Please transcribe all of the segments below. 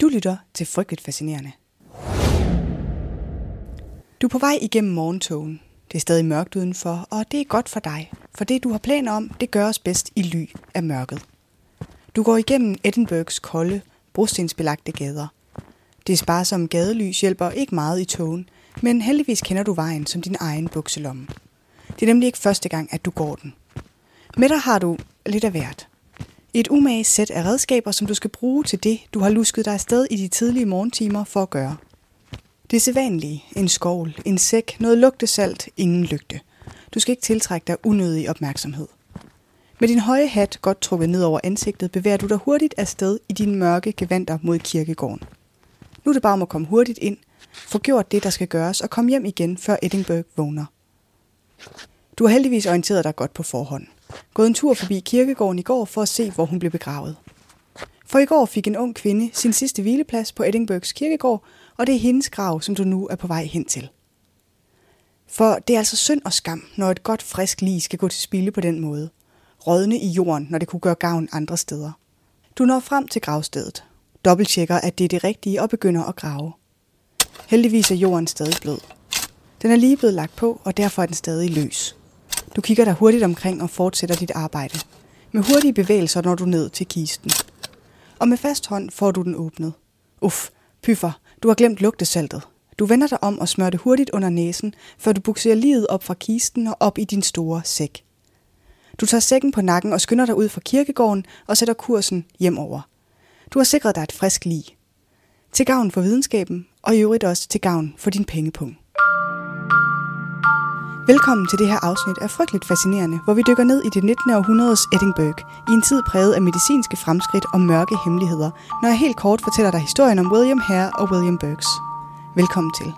Du lytter til Frygteligt Fascinerende. Du er på vej igennem morgentogen. Det er stadig mørkt udenfor, og det er godt for dig, for det du har planer om, det gøres bedst i ly af mørket. Du går igennem Edinburghs kolde, brostensbelagte gader. Det sparsomme gadelys hjælper ikke meget i togen, men heldigvis kender du vejen som din egen bukselomme. Det er nemlig ikke første gang, at du går den. Med dig har du lidt af hvert. Et umage sæt af redskaber, som du skal bruge til det, du har lusket dig afsted i de tidlige morgentimer for at gøre. Det er sædvanlige. En skovl, en sæk, noget lugtesalt, ingen lygte. Du skal ikke tiltrække dig unødig opmærksomhed. Med din høje hat godt trukket ned over ansigtet, bevæger du dig hurtigt afsted i dine mørke gevanter mod kirkegården. Nu er det bare om at komme hurtigt ind, få gjort det, der skal gøres, og komme hjem igen, før Edinburgh vågner. Du har heldigvis orienteret dig godt på forhånd. Gået en tur forbi kirkegården i går for at se, hvor hun blev begravet. For i går fik en ung kvinde sin sidste hvileplads på Edinburghs kirkegård, og det er hendes grav, som du nu er på vej hen til. For det er altså synd og skam, når et godt frisk lig skal gå til spilde på den måde. Rådne i jorden, når det kunne gøre gavn andre steder. Du når frem til gravstedet, dobbelttjekker, at det er det rigtige og begynder at grave. Heldigvis er jorden stadig blød. Den er lige blevet lagt på, og derfor er den stadig løs. Du kigger dig hurtigt omkring og fortsætter dit arbejde. Med hurtige bevægelser når du ned til kisten. Og med fast hånd får du den åbnet. Uff, pyffer, du har glemt lugtesaltet. Du vender dig om og smører det hurtigt under næsen, før du bukserer livet op fra kisten og op i din store sæk. Du tager sækken på nakken og skynder dig ud fra kirkegården og sætter kursen hjemover. Du har sikret dig et frisk lig. Til gavn for videnskaben, og i øvrigt også til gavn for din pengepunkt. Velkommen til det her afsnit af Frygteligt Fascinerende, hvor vi dykker ned i det 19. århundredes Edinburgh, i en tid præget af medicinske fremskridt og mørke hemmeligheder, når jeg helt kort fortæller dig historien om William Hare og William Burks. Velkommen til.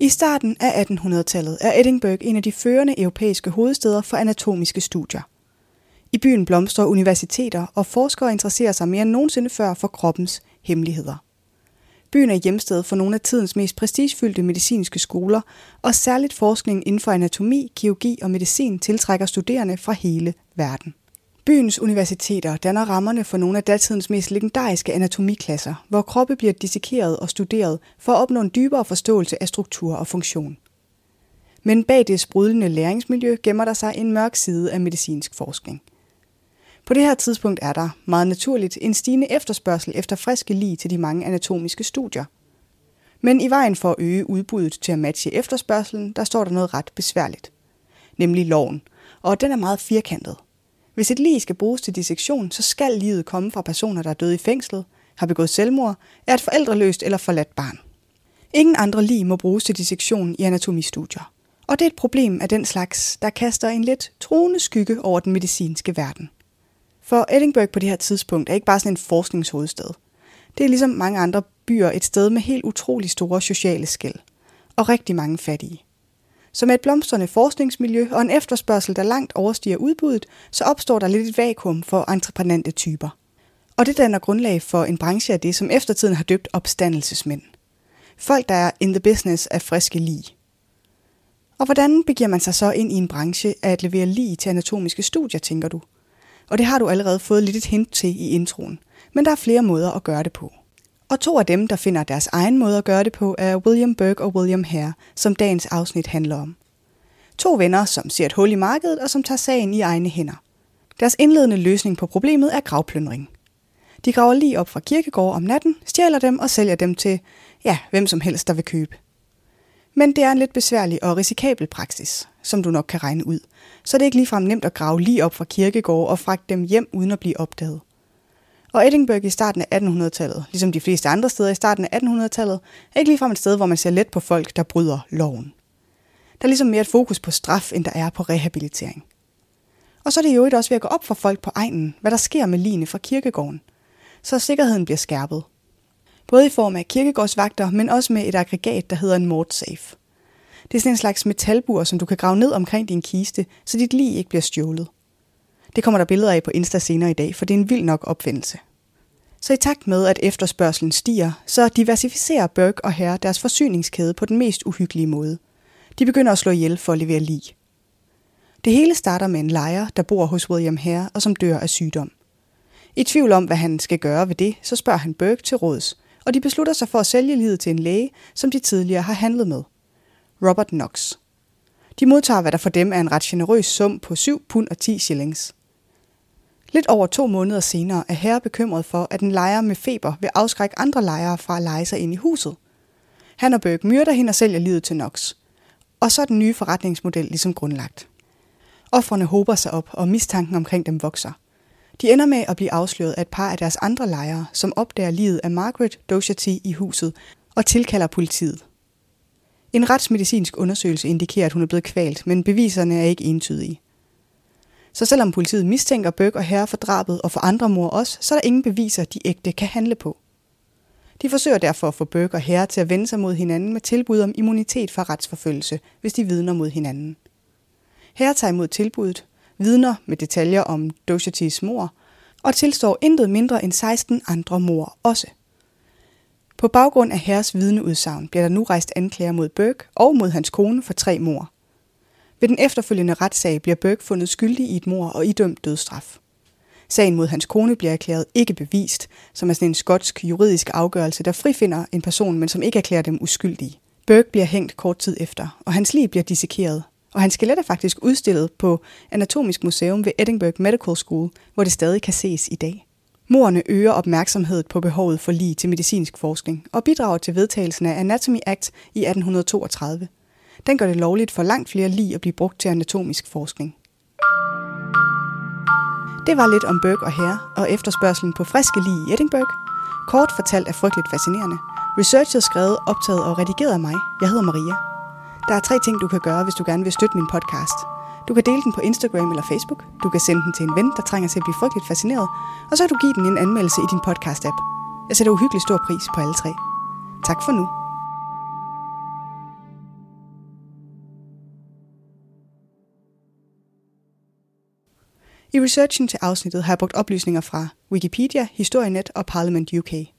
I starten af 1800-tallet er Edinburgh en af de førende europæiske hovedsteder for anatomiske studier. I byen blomstrer universiteter, og forskere interesserer sig mere end nogensinde før for kroppens hemmeligheder. Byen er hjemsted for nogle af tidens mest prestigefyldte medicinske skoler, og særligt forskning inden for anatomi, kirurgi og medicin tiltrækker studerende fra hele verden. Byens universiteter danner rammerne for nogle af datidens mest legendariske anatomiklasser, hvor kroppe bliver dissekeret og studeret for at opnå en dybere forståelse af struktur og funktion. Men bag det sprudlende læringsmiljø gemmer der sig en mørk side af medicinsk forskning – på det her tidspunkt er der, meget naturligt, en stigende efterspørgsel efter friske lig til de mange anatomiske studier. Men i vejen for at øge udbuddet til at matche efterspørgselen, der står der noget ret besværligt. Nemlig loven, og den er meget firkantet. Hvis et lig skal bruges til dissektion, så skal livet komme fra personer, der er døde i fængslet, har begået selvmord, er et forældreløst eller forladt barn. Ingen andre lig må bruges til dissektion i anatomistudier. Og det er et problem af den slags, der kaster en lidt truende skygge over den medicinske verden. For Edinburgh på det her tidspunkt er ikke bare sådan en forskningshovedstad. Det er ligesom mange andre byer et sted med helt utrolig store sociale skæld. Og rigtig mange fattige. Så med et blomstrende forskningsmiljø og en efterspørgsel, der langt overstiger udbuddet, så opstår der lidt et vakuum for entreprenante typer. Og det danner grundlag for en branche af det, som eftertiden har døbt opstandelsesmænd. Folk, der er in the business af friske lige. Og hvordan begiver man sig så ind i en branche af at levere lig til anatomiske studier, tænker du? Og det har du allerede fået lidt et hint til i introen. Men der er flere måder at gøre det på. Og to af dem, der finder deres egen måde at gøre det på, er William Burke og William Hare, som dagens afsnit handler om. To venner, som ser et hul i markedet og som tager sagen i egne hænder. Deres indledende løsning på problemet er gravplyndring. De graver lige op fra kirkegård om natten, stjæler dem og sælger dem til, ja, hvem som helst, der vil købe. Men det er en lidt besværlig og risikabel praksis, som du nok kan regne ud, så det er ikke ligefrem nemt at grave lige op fra kirkegården og fragte dem hjem uden at blive opdaget. Og Edinburgh i starten af 1800-tallet, ligesom de fleste andre steder i starten af 1800-tallet, er ikke ligefrem et sted, hvor man ser let på folk, der bryder loven. Der er ligesom mere et fokus på straf, end der er på rehabilitering. Og så er det jo også ved at gå op for folk på egnen, hvad der sker med line fra kirkegården, så sikkerheden bliver skærpet. Både i form af kirkegårdsvagter, men også med et aggregat, der hedder en mortsafe. Det er sådan en slags metalbur, som du kan grave ned omkring din kiste, så dit lig ikke bliver stjålet. Det kommer der billeder af på Insta senere i dag, for det er en vild nok opfindelse. Så i takt med, at efterspørgselen stiger, så diversificerer Burke og Herre deres forsyningskæde på den mest uhyggelige måde. De begynder at slå ihjel for at levere lig. Det hele starter med en lejer, der bor hos William Herre og som dør af sygdom. I tvivl om, hvad han skal gøre ved det, så spørger han Burke til råds, og de beslutter sig for at sælge livet til en læge, som de tidligere har handlet med. Robert Knox. De modtager, hvad der for dem er en ret generøs sum på 7 pund og 10 shillings. Lidt over to måneder senere er herre bekymret for, at en lejer med feber vil afskrække andre lejere fra at lege sig ind i huset. Han og Burke myrder hende og sælger livet til Knox. Og så er den nye forretningsmodel ligesom grundlagt. Offrene håber sig op, og mistanken omkring dem vokser. De ender med at blive afsløret af et par af deres andre lejere, som opdager livet af Margaret Doherty i huset og tilkalder politiet. En retsmedicinsk undersøgelse indikerer, at hun er blevet kvalt, men beviserne er ikke entydige. Så selvom politiet mistænker Bøk og Herre for drabet og for andre mor også, så er der ingen beviser, de ægte kan handle på. De forsøger derfor at få Bøk og Herre til at vende sig mod hinanden med tilbud om immunitet fra retsforfølgelse, hvis de vidner mod hinanden. Herre tager imod tilbuddet, vidner med detaljer om Dohertys mor, og tilstår intet mindre end 16 andre mor også. På baggrund af herres vidneudsagn bliver der nu rejst anklager mod Burke og mod hans kone for tre mor. Ved den efterfølgende retssag bliver Burke fundet skyldig i et mor og idømt dødsstraf. Sagen mod hans kone bliver erklæret ikke bevist, som er sådan en skotsk juridisk afgørelse, der frifinder en person, men som ikke erklærer dem uskyldige. Burke bliver hængt kort tid efter, og hans liv bliver dissekeret, og hans skelet er faktisk udstillet på Anatomisk Museum ved Edinburgh Medical School, hvor det stadig kan ses i dag. Morerne øger opmærksomheden på behovet for lige til medicinsk forskning og bidrager til vedtagelsen af Anatomy Act i 1832. Den gør det lovligt for langt flere lige at blive brugt til anatomisk forskning. Det var lidt om Burke og Hare og efterspørgselen på friske lige i Edinburgh. Kort fortalt er frygteligt fascinerende. Researchet skrevet, optaget og redigeret af mig. Jeg hedder Maria. Der er tre ting, du kan gøre, hvis du gerne vil støtte min podcast. Du kan dele den på Instagram eller Facebook. Du kan sende den til en ven, der trænger til at blive frygteligt fascineret. Og så kan du give den en anmeldelse i din podcast-app. Jeg sætter uhyggelig stor pris på alle tre. Tak for nu. I researchen til afsnittet har jeg brugt oplysninger fra Wikipedia, Historienet og Parliament UK.